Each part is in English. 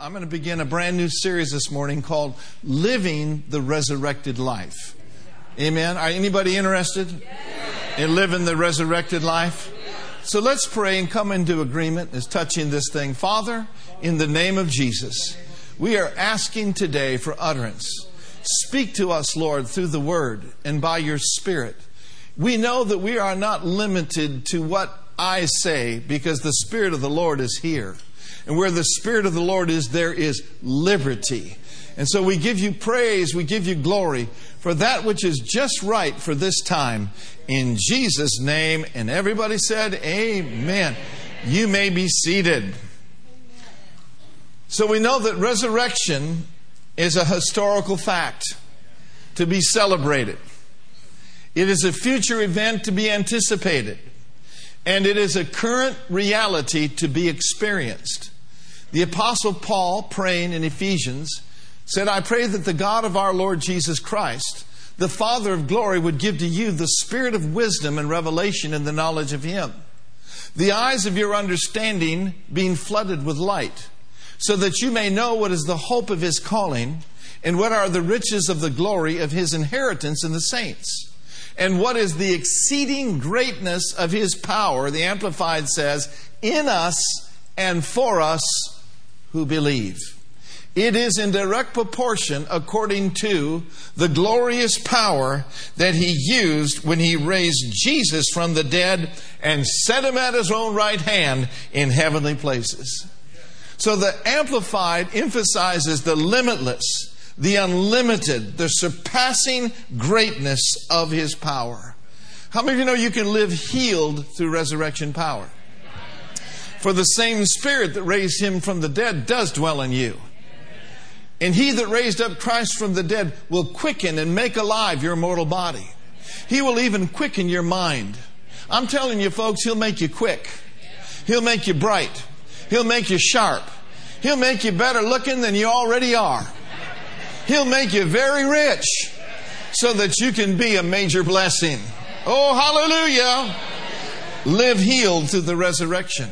I'm going to begin a brand new series this morning called Living the Resurrected Life. Amen. Are anybody interested in living the resurrected life? So let's pray and come into agreement as touching this thing. Father, in the name of Jesus, we are asking today for utterance. Speak to us, Lord, through the word and by your spirit. We know that we are not limited to what I say because the Spirit of the Lord is here. And where the Spirit of the Lord is, there is liberty. And so we give you praise, we give you glory for that which is just right for this time. In Jesus' name. And everybody said, Amen. You may be seated. So we know that resurrection is a historical fact to be celebrated. It is a future event to be anticipated. And it is a current reality to be experienced. The Apostle Paul, praying in Ephesians, said, I pray that the God of our Lord Jesus Christ, the Father of glory, would give to you the spirit of wisdom and revelation in the knowledge of Him, the eyes of your understanding being flooded with light, so that you may know what is the hope of His calling, and what are the riches of the glory of His inheritance in the saints, and what is the exceeding greatness of His power, the Amplified says, in us and for us who believe. It is in direct proportion according to the glorious power that he used when he raised Jesus from the dead and set him at his own right hand in heavenly places. So the Amplified emphasizes the limitless, the unlimited, the surpassing greatness of his power. How many of you know you can live healed through resurrection power? For the same Spirit that raised him from the dead does dwell in you. And he that raised up Christ from the dead will quicken and make alive your mortal body. He will even quicken your mind. I'm telling you, folks, he'll make you quick. He'll make you bright. He'll make you sharp. He'll make you better looking than you already are. He'll make you very rich so that you can be a major blessing. Oh, hallelujah. Live healed through the resurrection.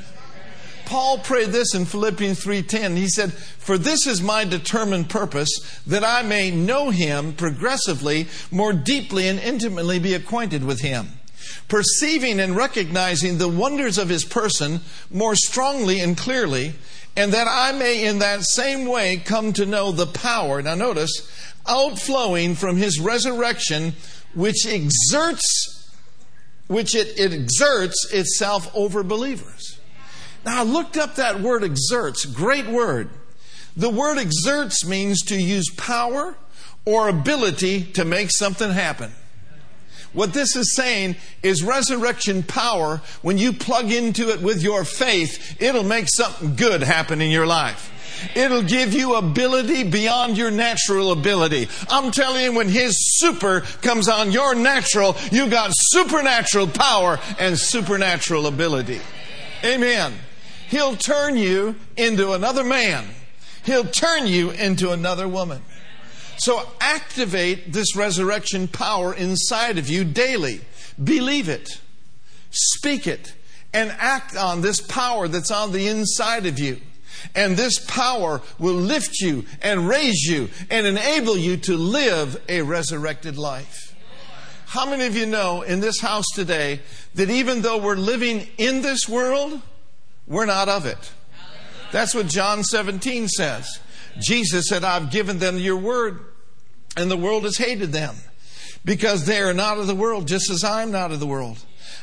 Paul prayed this in Philippians 3:10. He said, "For this is my determined purpose that I may know him progressively, more deeply and intimately be acquainted with him." Perceiving and recognizing the wonders of his person more strongly and clearly, and that I may in that same way come to know the power, now notice, outflowing from his resurrection, which exerts which it, it exerts itself over believers. Now, I looked up that word exerts, great word. The word exerts means to use power or ability to make something happen. What this is saying is resurrection power, when you plug into it with your faith, it'll make something good happen in your life. It'll give you ability beyond your natural ability. I'm telling you, when His super comes on your natural, you got supernatural power and supernatural ability. Amen. He'll turn you into another man. He'll turn you into another woman. So activate this resurrection power inside of you daily. Believe it, speak it, and act on this power that's on the inside of you. And this power will lift you and raise you and enable you to live a resurrected life. How many of you know in this house today that even though we're living in this world, we're not of it. That's what John 17 says. Jesus said, I've given them your word, and the world has hated them because they are not of the world, just as I'm not of the world.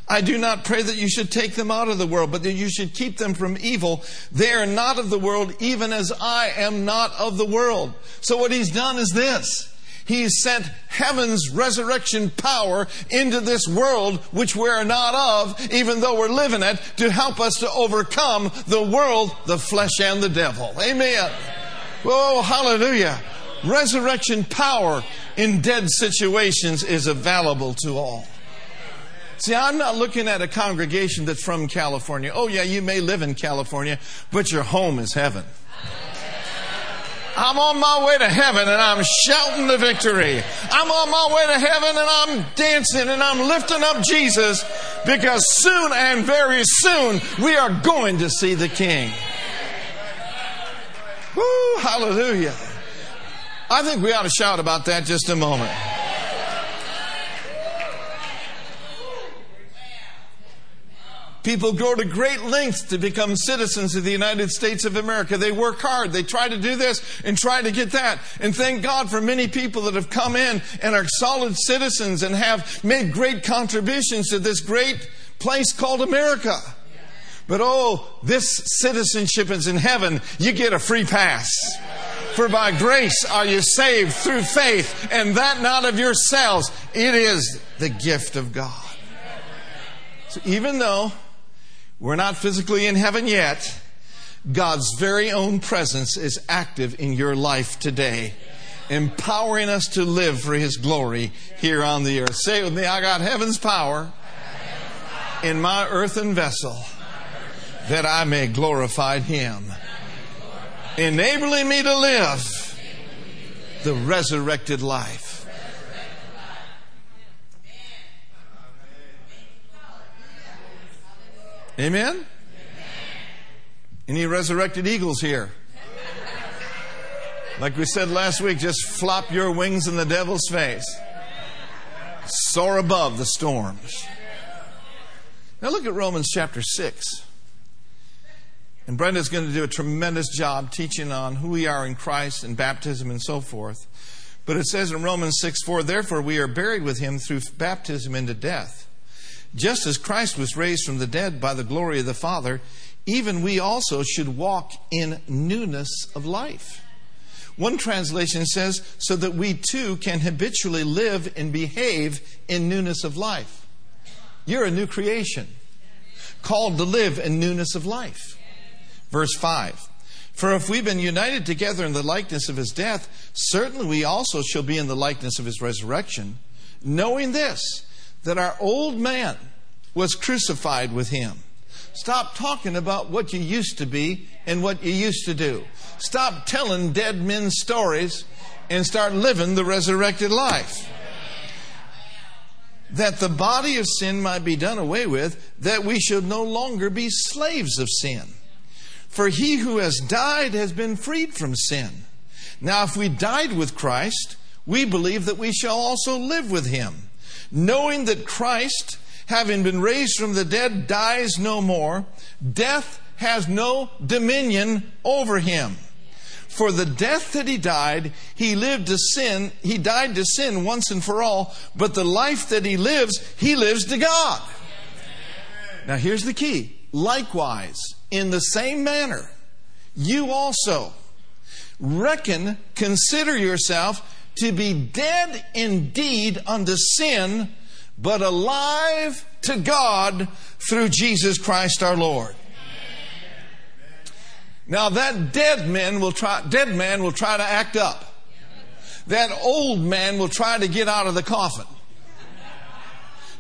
I do not pray that you should take them out of the world, but that you should keep them from evil. They are not of the world, even as I am not of the world. So what he's done is this. He sent heaven's resurrection power into this world, which we are not of, even though we're living it, to help us to overcome the world, the flesh, and the devil. Amen. Oh, hallelujah. Resurrection power in dead situations is available to all. See, I'm not looking at a congregation that's from California. Oh, yeah, you may live in California, but your home is heaven. I'm on my way to heaven and I'm shouting the victory. I'm on my way to heaven and I'm dancing and I'm lifting up Jesus because soon and very soon we are going to see the King. Woo, hallelujah. I think we ought to shout about that just a moment. People go to great lengths to become citizens of the United States of America. They work hard. They try to do this and try to get that. And thank God for many people that have come in and are solid citizens and have made great contributions to this great place called America. But oh, this citizenship is in heaven. You get a free pass. For by grace are you saved through faith, and that not of yourselves. It is the gift of God. So even though we're not physically in heaven yet. God's very own presence is active in your life today, empowering us to live for His glory here on the earth. Say with me, I got heaven's power in my earthen vessel that I may glorify Him, enabling me to live the resurrected life. Amen? Any resurrected eagles here? Like we said last week, just flop your wings in the devil's face. Soar above the storms. Now look at Romans chapter 6. And Brenda's going to do a tremendous job teaching on who we are in Christ and baptism and so forth. But it says in Romans 6 4, therefore we are buried with him through baptism into death just as Christ was raised from the dead by the glory of the Father, even we also should walk in newness of life. One translation says, so that we too can habitually live and behave in newness of life. You're a new creation, called to live in newness of life. Verse 5 For if we've been united together in the likeness of his death, certainly we also shall be in the likeness of his resurrection, knowing this that our old man was crucified with him. Stop talking about what you used to be and what you used to do. Stop telling dead men's stories and start living the resurrected life. That the body of sin might be done away with, that we should no longer be slaves of sin. For he who has died has been freed from sin. Now, if we died with Christ, we believe that we shall also live with him knowing that Christ, having been raised from the dead, dies no more, death has no dominion over him. For the death that he died, he lived to sin, he died to sin once and for all, but the life that he lives, he lives to God. Now here's the key. Likewise, in the same manner, you also reckon, consider yourself to be dead indeed unto sin, but alive to God through Jesus Christ our Lord. Now that dead man will try, dead man will try to act up. That old man will try to get out of the coffin.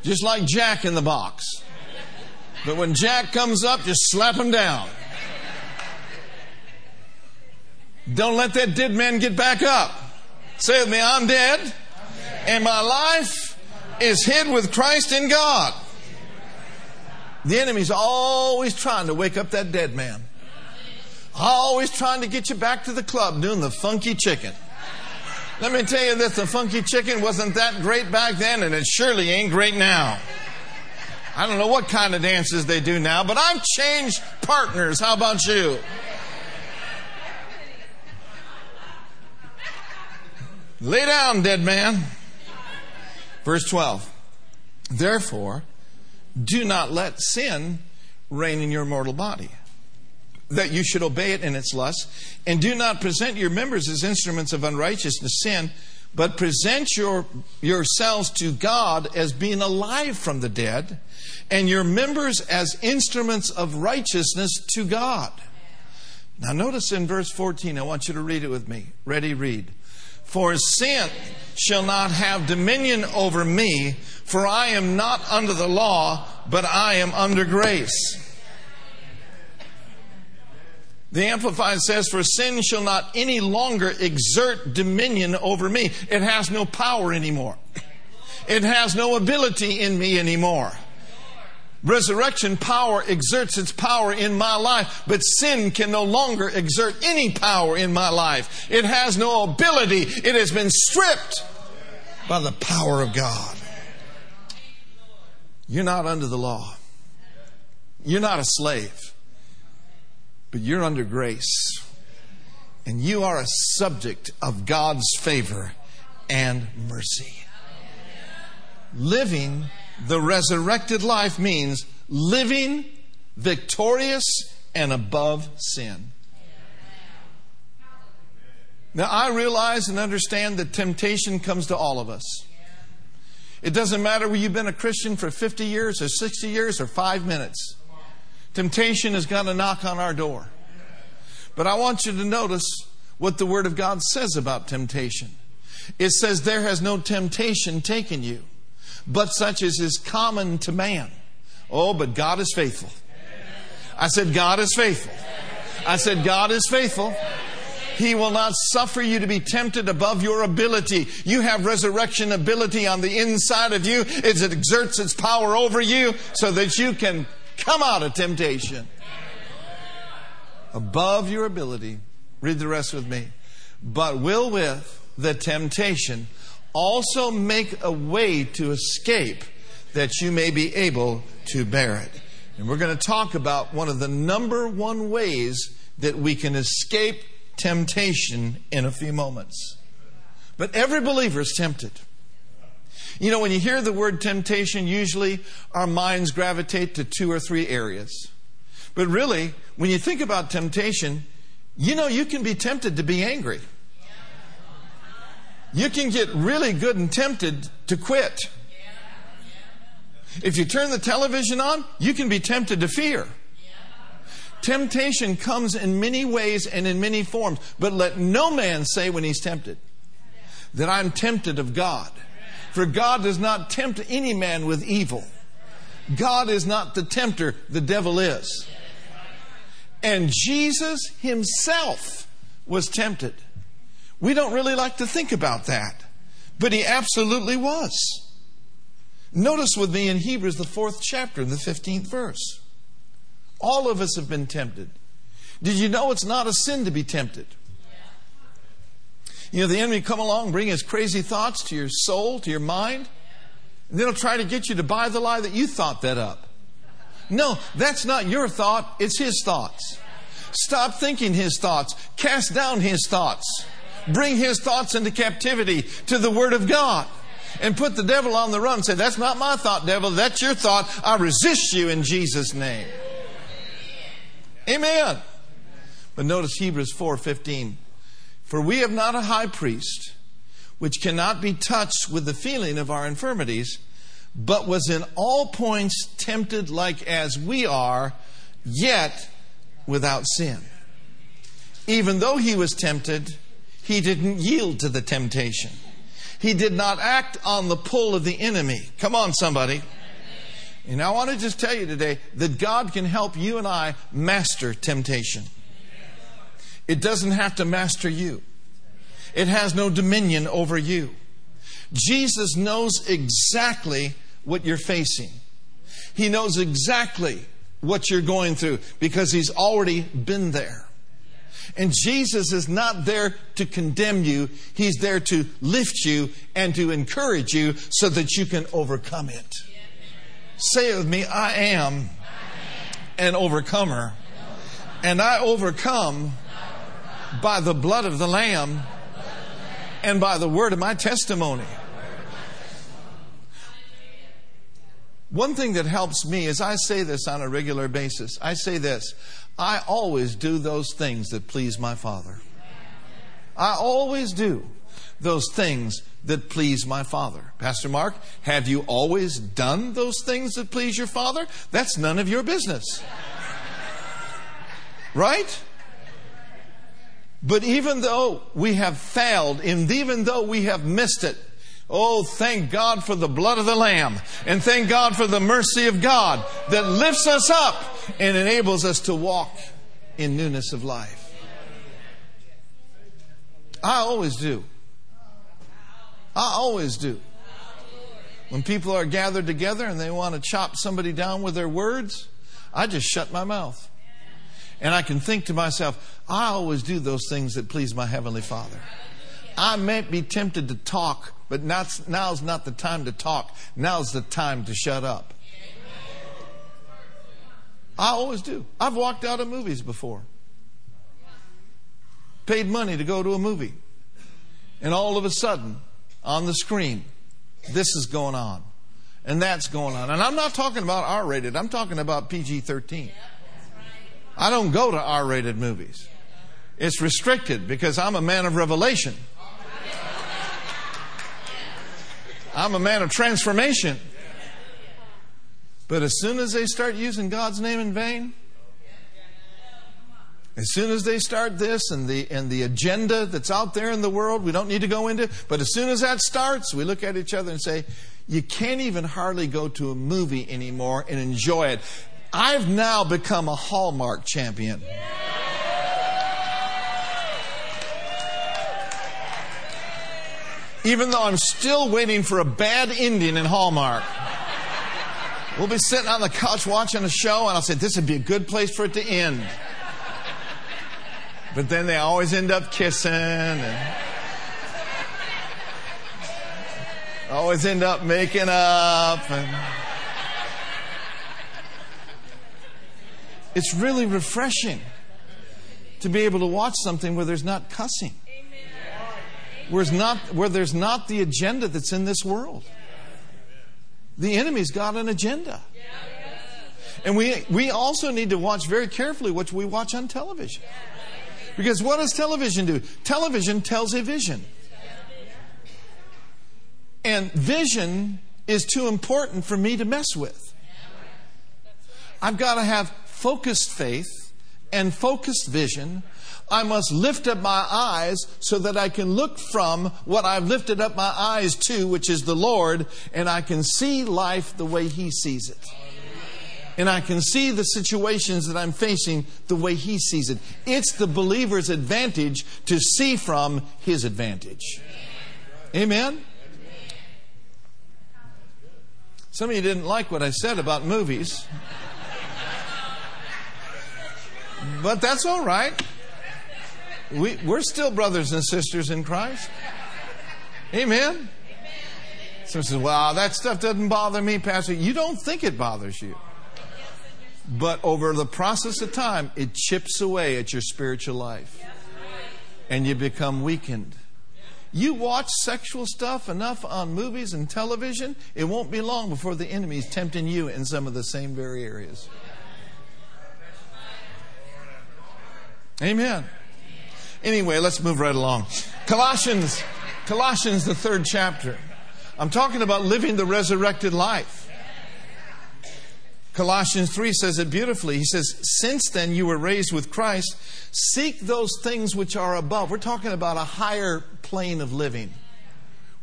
Just like Jack in the box. But when Jack comes up, just slap him down. Don't let that dead man get back up. Say with me, I'm dead, I'm dead. and my life is hid with Christ in God. The enemy's always trying to wake up that dead man. Always trying to get you back to the club doing the funky chicken. Let me tell you this the funky chicken wasn't that great back then, and it surely ain't great now. I don't know what kind of dances they do now, but I've changed partners. How about you? Lay down, dead man. Verse 12. Therefore, do not let sin reign in your mortal body, that you should obey it in its lusts, and do not present your members as instruments of unrighteousness, sin, but present your, yourselves to God as being alive from the dead, and your members as instruments of righteousness to God. Now, notice in verse 14, I want you to read it with me. Ready, read. For sin shall not have dominion over me, for I am not under the law, but I am under grace. The Amplified says, For sin shall not any longer exert dominion over me. It has no power anymore. It has no ability in me anymore. Resurrection power exerts its power in my life, but sin can no longer exert any power in my life. It has no ability. It has been stripped by the power of God. You're not under the law. You're not a slave, but you're under grace. And you are a subject of God's favor and mercy. Living the resurrected life means living victorious and above sin. Now, I realize and understand that temptation comes to all of us. It doesn't matter whether you've been a Christian for 50 years or 60 years or five minutes. Temptation is going to knock on our door. But I want you to notice what the Word of God says about temptation. It says, There has no temptation taken you but such as is common to man. Oh, but God is faithful. I said, God is faithful. I said, God is faithful. He will not suffer you to be tempted above your ability. You have resurrection ability on the inside of you. It exerts its power over you so that you can come out of temptation. Above your ability. Read the rest with me. But will with the temptation also make a way to escape that you may be able to bear it. And we're going to talk about one of the number one ways that we can escape temptation in a few moments. But every believer is tempted. You know, when you hear the word temptation, usually our minds gravitate to two or three areas. But really, when you think about temptation, you know you can be tempted to be angry you can get really good and tempted to quit. If you turn the television on, you can be tempted to fear. Temptation comes in many ways and in many forms, but let no man say when he's tempted that I'm tempted of God. For God does not tempt any man with evil. God is not the tempter, the devil is. And Jesus himself was tempted. We don't really like to think about that, but he absolutely was. Notice with me in Hebrews, the fourth chapter, the 15th verse. All of us have been tempted. Did you know it's not a sin to be tempted? You know, the enemy come along, bring his crazy thoughts to your soul, to your mind, and then he'll try to get you to buy the lie that you thought that up. No, that's not your thought, it's his thoughts. Stop thinking his thoughts. Cast down his thoughts bring his thoughts into captivity to the Word of God and put the devil on the run. Say, that's not my thought, devil. That's your thought. I resist you in Jesus' name. Amen. But notice Hebrews 4:15. For we have not a high priest which cannot be touched with the feeling of our infirmities, but was in all points tempted like as we are, yet without sin. Even though he was tempted, he didn't yield to the temptation. He did not act on the pull of the enemy. Come on, somebody. And I want to just tell you today that God can help you and I master temptation. It doesn't have to master you, it has no dominion over you. Jesus knows exactly what you're facing, He knows exactly what you're going through because He's already been there. And Jesus is not there to condemn you, He's there to lift you and to encourage you so that you can overcome it. Say it with me I am an overcomer, and I overcome by the blood of the Lamb and by the word of my testimony. One thing that helps me is I say this on a regular basis. I say this I always do those things that please my Father. I always do those things that please my Father. Pastor Mark, have you always done those things that please your Father? That's none of your business. Right? But even though we have failed, and even though we have missed it, Oh, thank God for the blood of the Lamb. And thank God for the mercy of God that lifts us up and enables us to walk in newness of life. I always do. I always do. When people are gathered together and they want to chop somebody down with their words, I just shut my mouth. And I can think to myself, I always do those things that please my Heavenly Father. I may be tempted to talk, but now's not the time to talk. Now's the time to shut up. I always do. I've walked out of movies before. Paid money to go to a movie. And all of a sudden, on the screen, this is going on. And that's going on. And I'm not talking about R rated, I'm talking about PG 13. I don't go to R rated movies. It's restricted because I'm a man of revelation. I'm a man of transformation. But as soon as they start using God's name in vain, as soon as they start this and the, and the agenda that's out there in the world, we don't need to go into, but as soon as that starts, we look at each other and say, you can't even hardly go to a movie anymore and enjoy it. I've now become a Hallmark champion. Even though I'm still waiting for a bad ending in Hallmark. We'll be sitting on the couch watching a show, and I'll say, This would be a good place for it to end. But then they always end up kissing and always end up making up. And it's really refreshing to be able to watch something where there's not cussing. Where, not, where there's not the agenda that's in this world. The enemy's got an agenda. And we, we also need to watch very carefully what we watch on television. Because what does television do? Television tells a vision. And vision is too important for me to mess with. I've got to have focused faith and focused vision I must lift up my eyes so that I can look from what I've lifted up my eyes to, which is the Lord, and I can see life the way He sees it. And I can see the situations that I'm facing the way He sees it. It's the believer's advantage to see from His advantage. Amen? Some of you didn't like what I said about movies. But that's all right. We, we're still brothers and sisters in Christ. Amen. Someone says, well, that stuff doesn't bother me, Pastor. You don't think it bothers you. But over the process of time, it chips away at your spiritual life. And you become weakened. You watch sexual stuff enough on movies and television, it won't be long before the enemy is tempting you in some of the same very areas. Amen. Anyway, let's move right along. Colossians, Colossians, the third chapter. I'm talking about living the resurrected life. Colossians 3 says it beautifully. He says, Since then you were raised with Christ, seek those things which are above. We're talking about a higher plane of living.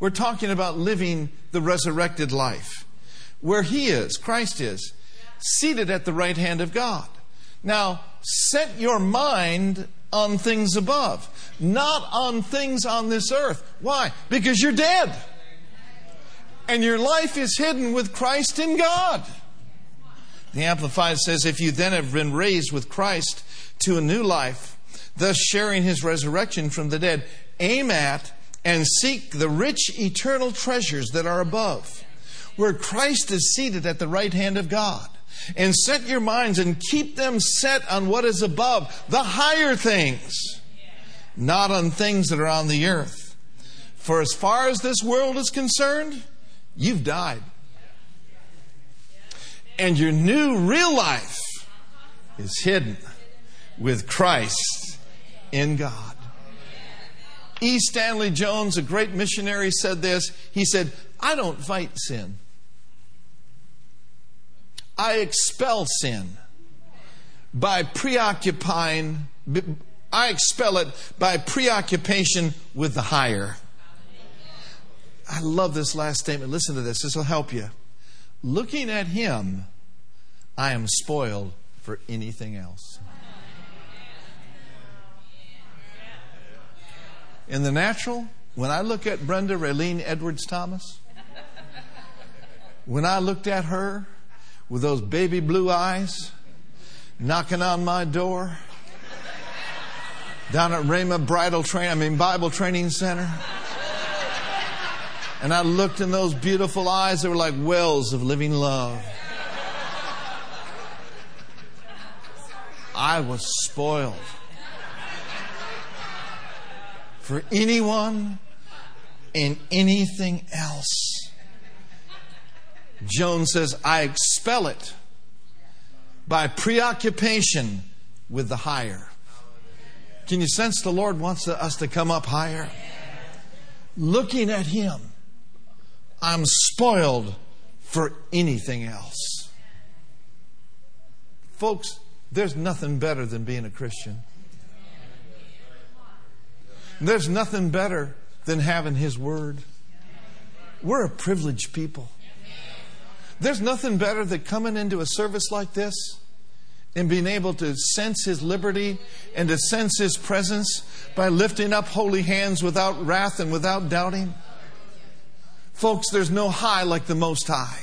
We're talking about living the resurrected life. Where He is, Christ is, seated at the right hand of God. Now, set your mind on things above, not on things on this earth. Why? Because you're dead. And your life is hidden with Christ in God. The Amplified says, If you then have been raised with Christ to a new life, thus sharing his resurrection from the dead, aim at and seek the rich eternal treasures that are above, where Christ is seated at the right hand of God and set your minds and keep them set on what is above, the higher things, not on things that are on the earth. For as far as this world is concerned, you've died. And your new real life is hidden with Christ in God. E. Stanley Jones, a great missionary, said this. He said, I don't fight sin. I expel sin by preoccupying, I expel it by preoccupation with the higher. I love this last statement. Listen to this, this will help you. Looking at Him, I am spoiled for anything else. In the natural, when I look at Brenda Raylene Edwards Thomas, When I looked at her with those baby blue eyes knocking on my door down at Rhema Bridal Train, I mean Bible Training Center. And I looked in those beautiful eyes, they were like wells of living love. I was spoiled. For anyone and anything else. Jones says, I expel it by preoccupation with the higher. Can you sense the Lord wants us to come up higher? Looking at Him, I'm spoiled for anything else. Folks, there's nothing better than being a Christian. There's nothing better than having His Word. We're a privileged people. There's nothing better than coming into a service like this and being able to sense His liberty and to sense His presence by lifting up holy hands without wrath and without doubting. Folks, there's no high like the Most High.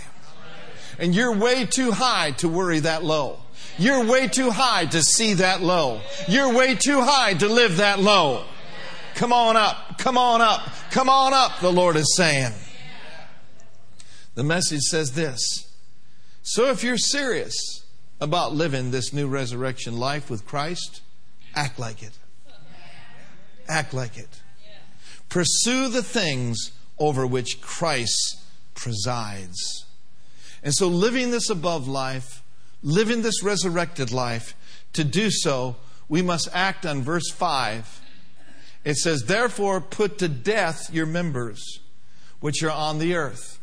And you're way too high to worry that low. You're way too high to see that low. You're way too high to live that low. Come on up, come on up, come on up, the Lord is saying. The message says this So if you're serious about living this new resurrection life with Christ, act like it. Act like it. Pursue the things over which Christ presides. And so, living this above life, living this resurrected life, to do so, we must act on verse 5. It says, Therefore, put to death your members which are on the earth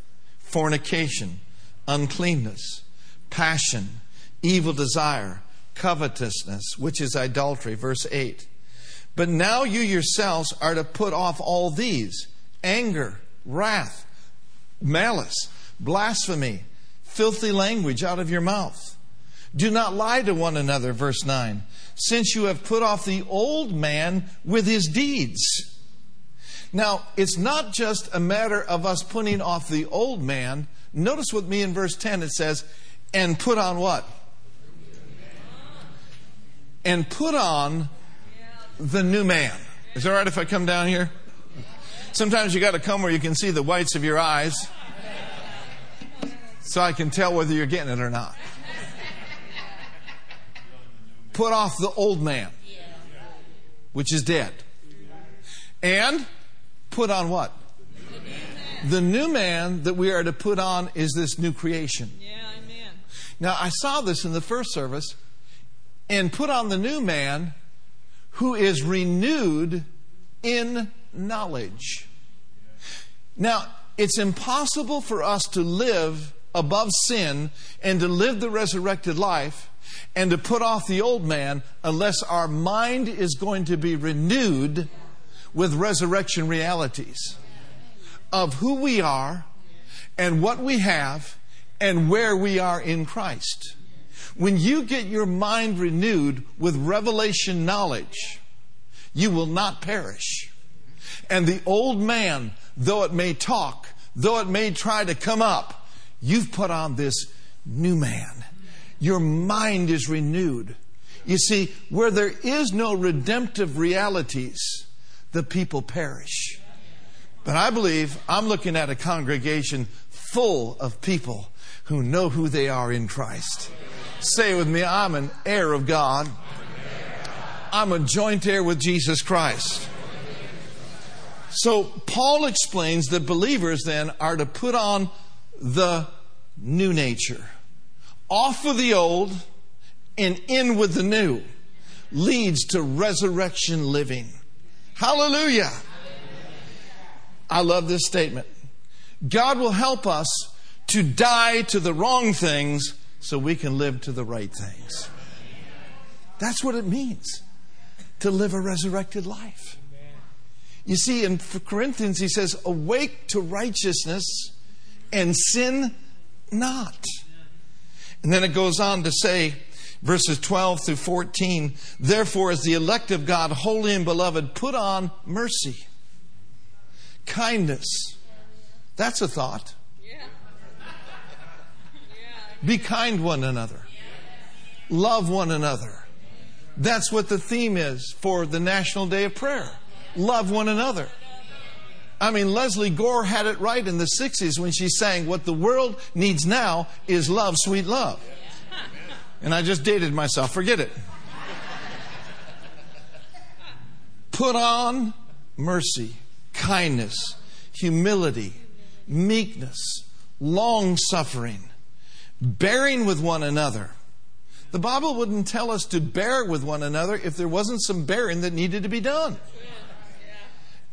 fornication, uncleanness, passion, evil desire, covetousness, which is idolatry. Verse 8. But now you yourselves are to put off all these anger, wrath, malice, blasphemy, filthy language out of your mouth. Do not lie to one another, verse 9, since you have put off the old man with his deeds. Now, it's not just a matter of us putting off the old man. Notice with me in verse 10 it says, and put on what? And put on the new man. Is it all right if I come down here? Sometimes you got to come where you can see the whites of your eyes so I can tell whether you're getting it or not. Put off the old man, which is dead. And put on what? The new man that we are to put on is this new creation. Yeah, amen. Now, I saw this in the first service. And put on the new man who is renewed in knowledge. Now, it's impossible for us to live above sin and to live the resurrected life and to put off the old man unless our mind is going to be renewed with resurrection realities of who we are and what we have and where we are in Christ. When you get your mind renewed with revelation knowledge, you will not perish. And the old man, though it may talk, though it may try to come up, you've put on this new man. Your mind is renewed. You see, where there is no redemptive realities, the people perish. But I believe I'm looking at a congregation full of people who know who they are in Christ. Say with me, I'm an heir of God. I'm a joint heir with Jesus Christ. So Paul explains that believers then are to put on the new nature. Off of the old and in with the new leads to resurrection living. Hallelujah. I love this statement. God will help us to die to the wrong things so we can live to the right things. That's what it means to live a resurrected life. You see, in Corinthians, he says, Awake to righteousness and sin not. And then it goes on to say, verses 12 through 14, Therefore, as the elect of God, holy and beloved, put on mercy, kindness. That's a thought. Be kind one another. Love one another. That's what the theme is for the National Day of Prayer. Love one another. I mean, Lesley Gore had it right in the 60s when she sang, What the world needs now is love, sweet love. And I just dated myself. Forget it. Put on mercy, kindness, humility, meekness, long suffering, bearing with one another. The Bible wouldn't tell us to bear with one another if there wasn't some bearing that needed to be done.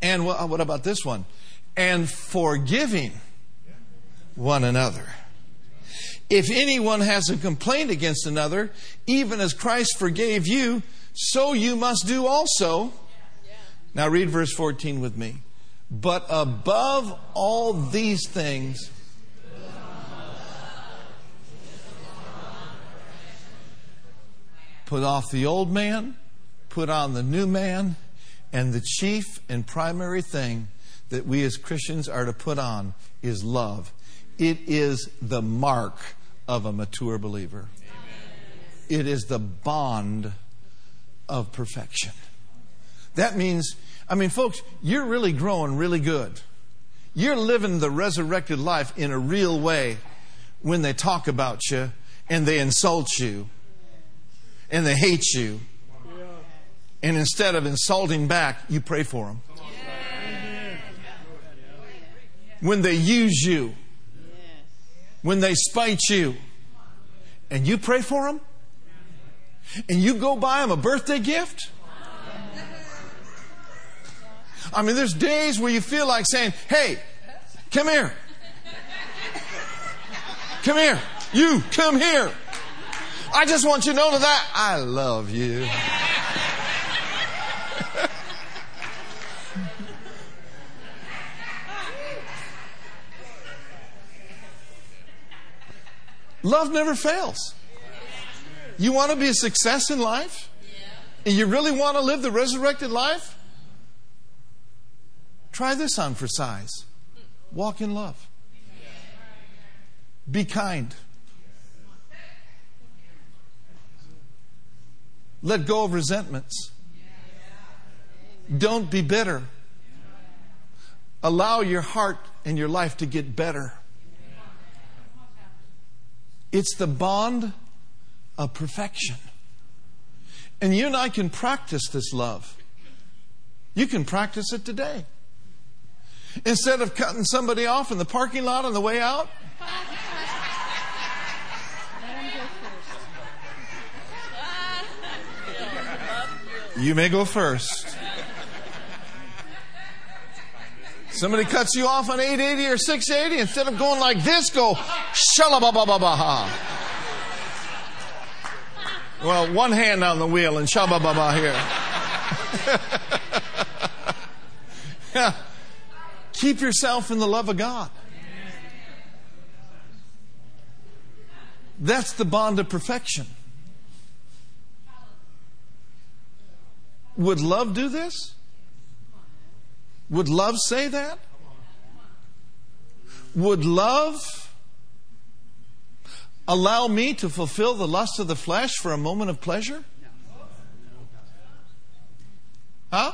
And what about this one? And forgiving one another. If anyone has a complaint against another, even as Christ forgave you, so you must do also. Now read verse 14 with me. But above all these things, put off the old man, put on the new man, and the chief and primary thing that we as Christians are to put on is love. It is the mark of a mature believer. It is the bond of perfection. That means, I mean, folks, you're really growing really good. You're living the resurrected life in a real way when they talk about you and they insult you and they hate you and instead of insulting back, you pray for them. When they use you, when they spite you, and you pray for them, and you go buy them a birthday gift. I mean, there's days where you feel like saying, Hey, come here. Come here. You, come here. I just want you to know that I love you. Love never fails. You want to be a success in life? And you really want to live the resurrected life? Try this on for size. Walk in love. Be kind. Let go of resentments. Don't be bitter. Allow your heart and your life to get better. It's the bond of perfection. And you and I can practice this love. You can practice it today. Instead of cutting somebody off in the parking lot on the way out, you may go first. Somebody cuts you off on 880 or 680, instead of going like this, go shalabababaha. Well, one hand on the wheel and shabababa here. Keep yourself in the love of God. That's the bond of perfection. Would love do this? Would love say that? Would love allow me to fulfill the lust of the flesh for a moment of pleasure? Huh?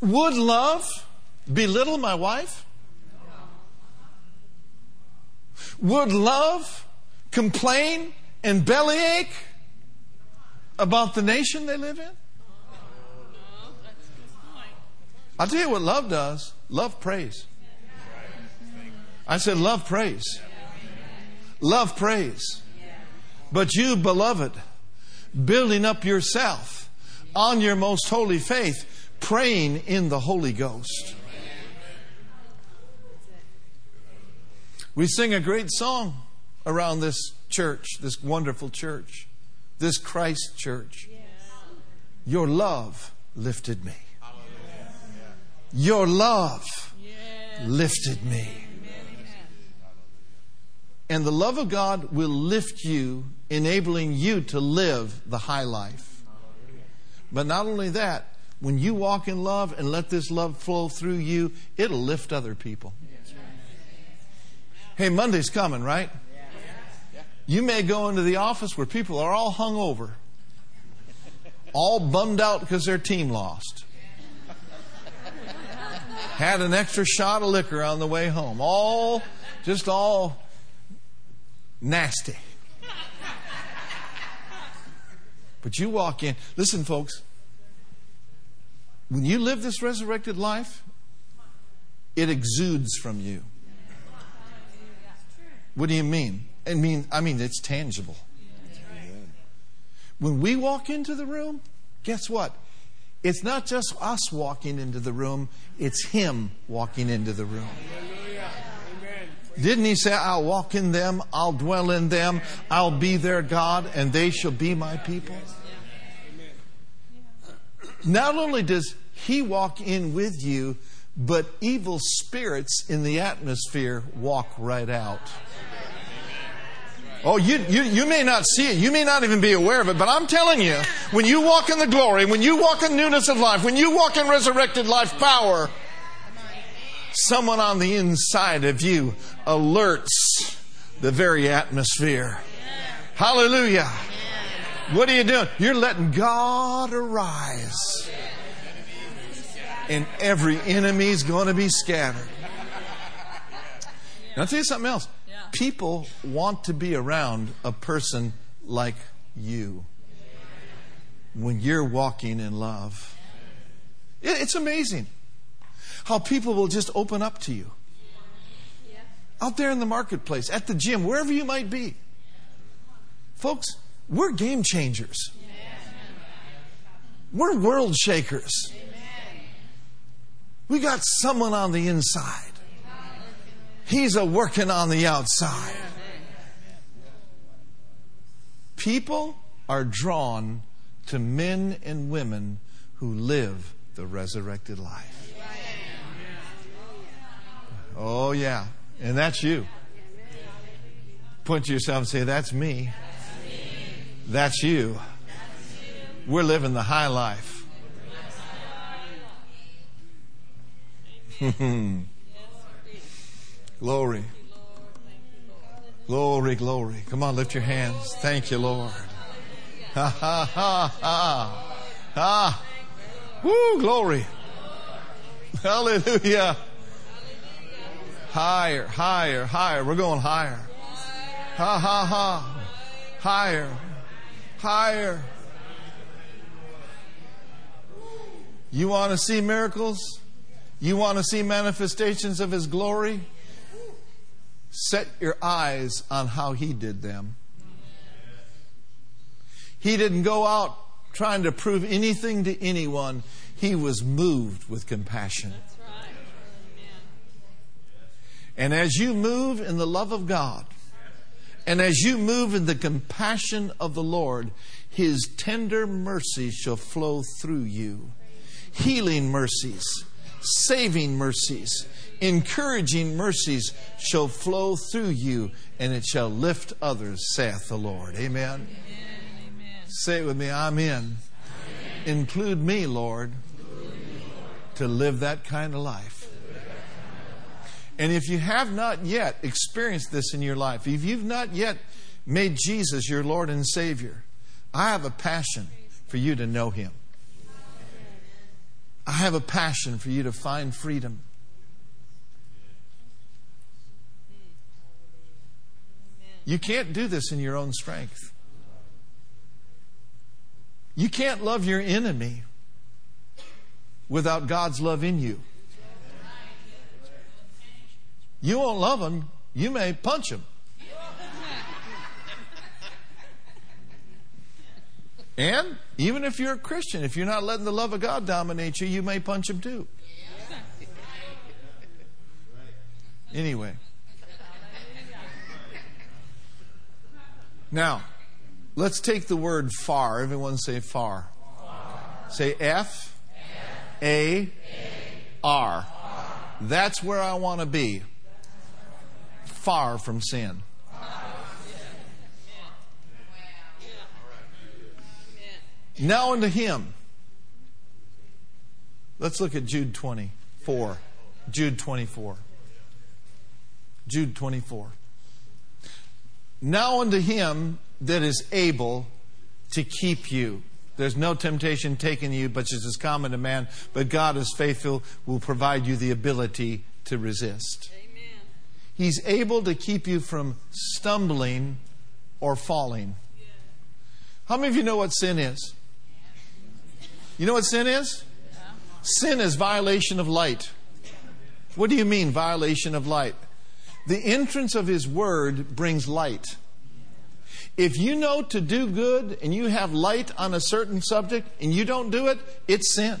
Would love belittle my wife? Would love complain and bellyache about the nation they live in? I'll tell you what love does love prays. I said, love prays. Love prays. But you, beloved, building up yourself on your most holy faith, praying in the Holy Ghost. We sing a great song around this church, this wonderful church, this Christ church. Your love lifted me. Your love lifted me. And the love of God will lift you, enabling you to live the high life. But not only that, when you walk in love and let this love flow through you, it'll lift other people. Hey, Monday's coming, right? You may go into the office where people are all hung over, all bummed out because their team lost. Had an extra shot of liquor on the way home. All, just all nasty. But you walk in. Listen, folks. When you live this resurrected life, it exudes from you. What do you mean? I mean, I mean it's tangible. When we walk into the room, guess what? It's not just us walking into the room, it's Him walking into the room. Didn't He say, I'll walk in them, I'll dwell in them, I'll be their God, and they shall be my people? Not only does He walk in with you, but evil spirits in the atmosphere walk right out. Oh, you, you, you may not see it. You may not even be aware of it. But I'm telling you, when you walk in the glory, when you walk in newness of life, when you walk in resurrected life power, someone on the inside of you alerts the very atmosphere. Hallelujah. What are you doing? You're letting God arise. And every enemy's going to be scattered. Now, I'll tell you something else people want to be around a person like you when you're walking in love. It's amazing how people will just open up to you. Out there in the marketplace, at the gym, wherever you might be. Folks, we're game changers. We're world shakers. We got someone on the inside He's a working on the outside. People are drawn to men and women who live the resurrected life. Oh, yeah. And that's you. Point to yourself and say, That's me. That's you. We're living the high life. Hmm. Glory. Glory, glory. Come on, lift your hands. Thank you, Lord. Ha ha ha ha. Ha. Woo, glory. Hallelujah. Higher, higher, higher. We're going higher. Ha ha ha. Higher. Higher. You want to see miracles? You want to see manifestations of His glory? Set your eyes on how he did them. He didn't go out trying to prove anything to anyone. He was moved with compassion. And as you move in the love of God, and as you move in the compassion of the Lord, His tender mercies shall flow through you. Healing mercies, saving mercies, encouraging mercies shall flow through you, and it shall lift others, saith the Lord. Amen. Amen. Say it with me, I'm in. Amen. Include me, Lord, to live that kind of life. And if you have not yet experienced this in your life, if you've not yet made Jesus your Lord and Savior, I have a passion for you to know Him. I have a passion for you to find freedom. You can't do this in your own strength. You can't love your enemy without God's love in you. You won't love him, you may punch him. And even if you're a Christian, if you're not letting the love of God dominate you, you may punch him too. Anyway. Now, let's take the word far. Everyone say far. far. Say F, F A, A R. R. That's where I want to be. Far from sin. Now unto him. Let's look at Jude 24. Jude 24. Jude 24. Now unto him that is able to keep you. There's no temptation taken you, but is common to man. But God is faithful, will provide you the ability to resist. Amen. He's able to keep you from stumbling or falling. Yeah. How many of you know what sin is? You know what sin is? Yeah. Sin is violation of light. What do you mean, violation of light? The entrance of His Word brings light. If you know to do good and you have light on a certain subject and you don't do it, it's sin.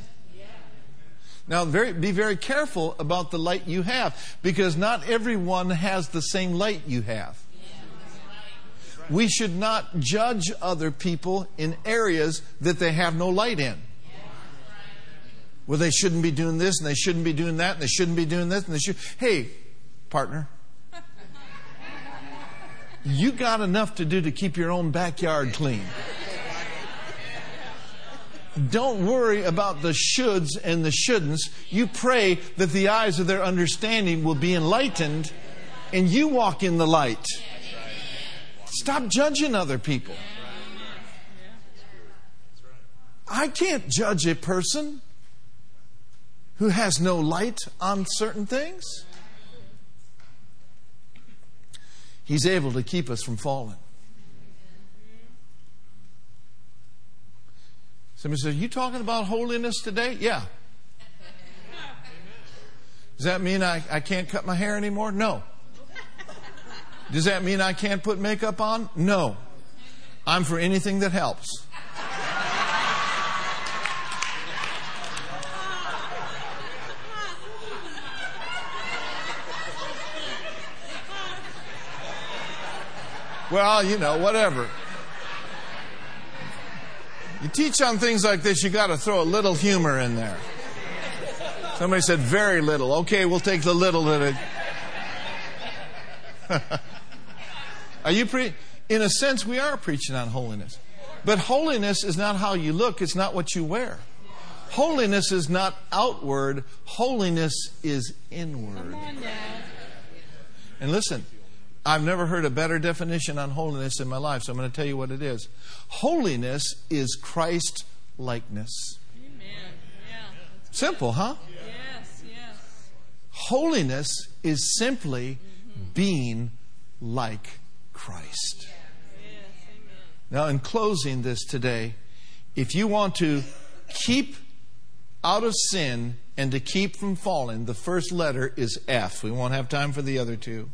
Now, very, be very careful about the light you have because not everyone has the same light you have. We should not judge other people in areas that they have no light in. Well, they shouldn't be doing this and they shouldn't be doing that and they shouldn't be doing this and they should. Hey, partner, you got enough to do to keep your own backyard clean. Don't worry about the shoulds and the shouldn'ts. You pray that the eyes of their understanding will be enlightened and you walk in the light. Stop judging other people. I can't judge a person who has no light on certain things. He's able to keep us from falling. Somebody says, Are You talking about holiness today? Yeah. Does that mean I, I can't cut my hair anymore? No. Does that mean I can't put makeup on? No. I'm for anything that helps. Well, you know, whatever. You teach on things like this, you got to throw a little humor in there. Somebody said very little. Okay, we'll take the little that it. are you pre? In a sense, we are preaching on holiness, but holiness is not how you look. It's not what you wear. Holiness is not outward. Holiness is inward. And listen, I've never heard a better definition on holiness in my life, so I'm going to tell you what it is. Holiness is Christ likeness. Amen. Yeah. Simple, huh? Yes, yes. Holiness is simply mm-hmm. being like Christ. Yes, now, in closing this today, if you want to keep out of sin and to keep from falling, the first letter is F. We won't have time for the other two.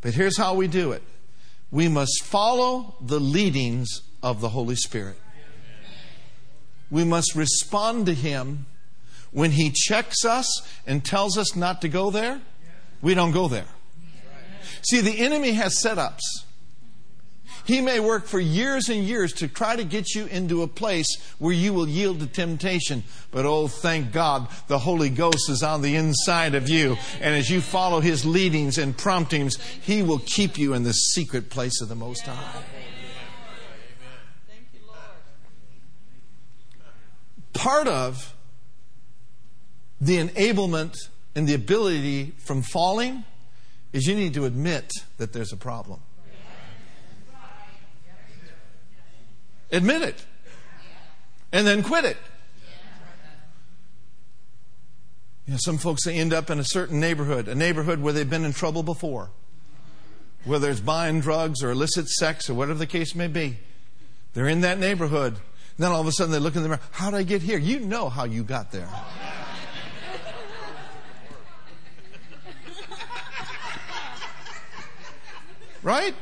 But here's how we do it we must follow the leadings of the Holy Spirit. We must respond to Him when He checks us and tells us not to go there. We don't go there. See, the enemy has setups. He may work for years and years to try to get you into a place where you will yield to temptation. But oh, thank God, the Holy Ghost is on the inside of you. And as you follow His leadings and promptings, He will keep you in the secret place of the Most High. Part of the enablement and the ability from falling is you need to admit that there's a problem. Admit it. And then quit it. You know, some folks they end up in a certain neighborhood, a neighborhood where they've been in trouble before, whether it's buying drugs or illicit sex or whatever the case may be. They're in that neighborhood. Then all of a sudden they look in the mirror. How did I get here? You know how you got there. right?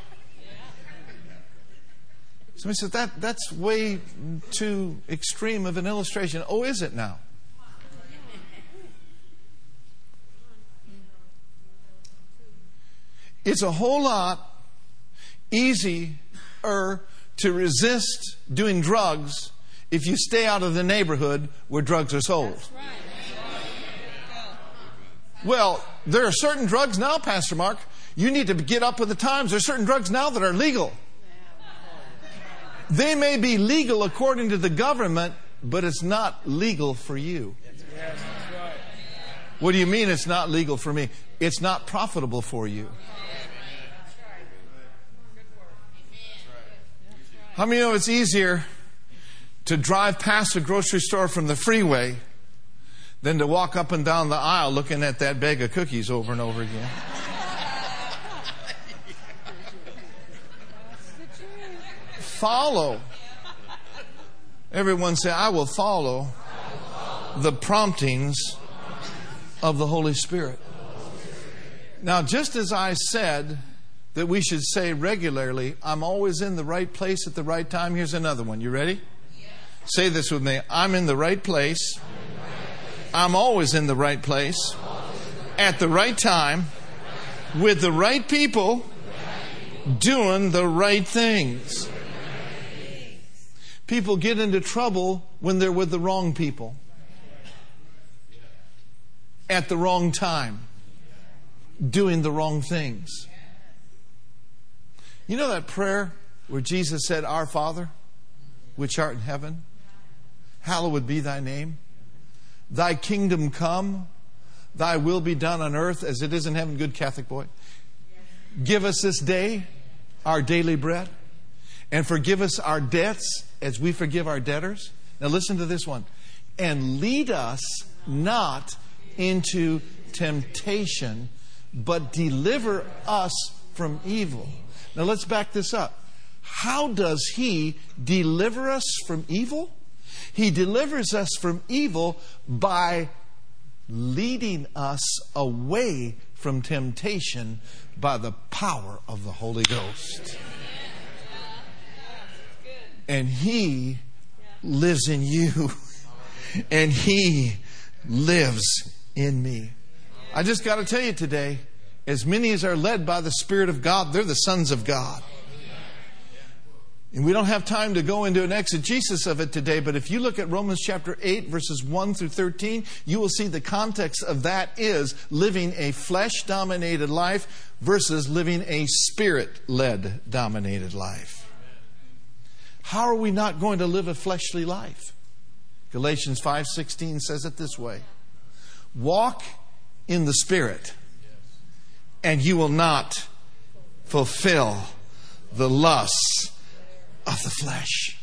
Somebody says, that, that's way too extreme of an illustration. Oh, is it now? It's a whole lot easier to resist doing drugs if you stay out of the neighborhood where drugs are sold. Well, there are certain drugs now, Pastor Mark. You need to get up with the times. There are certain drugs now that are legal. They may be legal according to the government, but it's not legal for you. What do you mean it's not legal for me? It's not profitable for you. How many know it's easier to drive past a grocery store from the freeway than to walk up and down the aisle looking at that bag of cookies over and over again? Follow. Everyone say, I will follow the promptings of the Holy Spirit. Now, just as I said that we should say regularly, I'm always in the right place at the right time, here's another one. You ready? Say this with me I'm in the right place. I'm always in the right place at the right time with the right people doing the right things. People get into trouble when they're with the wrong people at the wrong time, doing the wrong things. You know that prayer where Jesus said, Our Father, which art in heaven, hallowed be thy name. Thy kingdom come, thy will be done on earth as it is in heaven. Good Catholic boy. Give us this day our daily bread and forgive us our debts as we forgive our debtors. Now, listen to this one. And lead us not into temptation, but deliver us from evil. Now, let's back this up. How does He deliver us from evil? He delivers us from evil by leading us away from temptation by the power of the Holy Ghost and He lives in you, and He lives in me. I just got to tell you today, as many as are led by the Spirit of God, they're the sons of God. And we don't have time to go into an exegesis of it today, but if you look at Romans chapter 8, verses 1 through 13, you will see the context of that is living a flesh dominated life versus living a spirit led dominated life. How are we not going to live a fleshly life? Galatians 5:16 says it this way. Walk in the spirit and you will not fulfill the lusts of the flesh.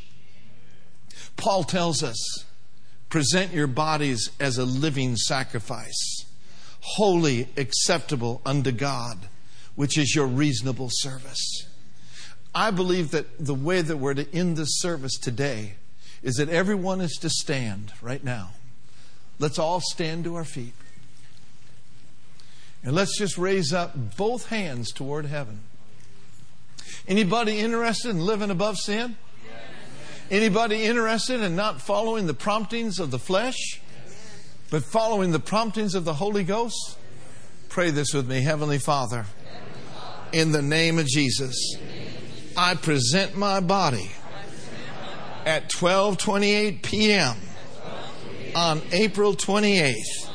Paul tells us, present your bodies as a living sacrifice, holy, acceptable unto God, which is your reasonable service. I believe that the way that we're to end this service today is that everyone is to stand right now. Let's all stand to our feet. And let's just raise up both hands toward heaven. Anybody interested in living above sin? Anybody interested in not following the promptings of the flesh, but following the promptings of the Holy Ghost? Pray this with me. Heavenly Father, in the name of Jesus. I present my body at 12:28 p.m. on April 28th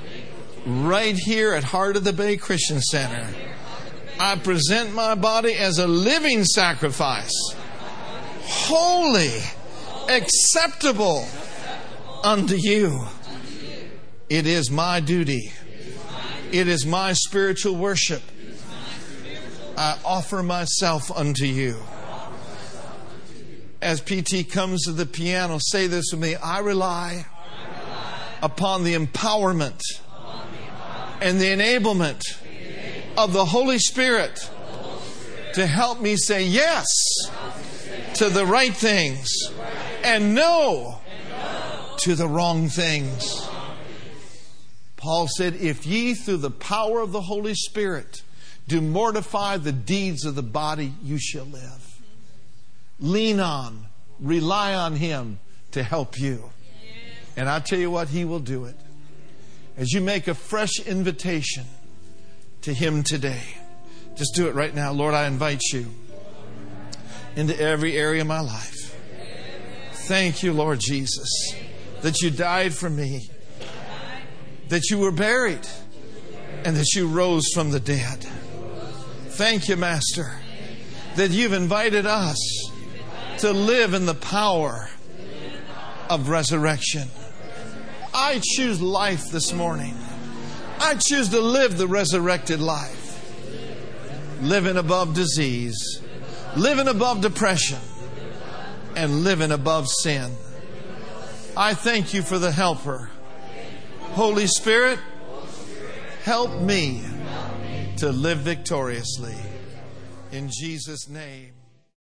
right here at Heart of the Bay Christian Center. I present my body as a living sacrifice, holy, acceptable unto you. It is my duty. It is my spiritual worship. I offer myself unto you as PT comes to the piano, say this with me I rely, upon the empowerment, and the enablement, of the Holy Spirit, to help me say yes to the right things and no to the wrong things. Paul said, If ye through the power of the Holy Spirit do mortify the deeds of the body, you shall live lean on, rely on Him to help you. And I tell you what, He will do it. As you make a fresh invitation to Him today, just do it right now. Lord, I invite you into every area of my life. Thank you, Lord Jesus, that you died for me, that you were buried, and that you rose from the dead. Thank you, Master, that you've invited us to live in the power of resurrection. I choose life this morning. I choose to live the resurrected life, living above disease, living above depression, and living above sin. I thank you for the helper. Holy Spirit, help me to live victoriously. In Jesus' name.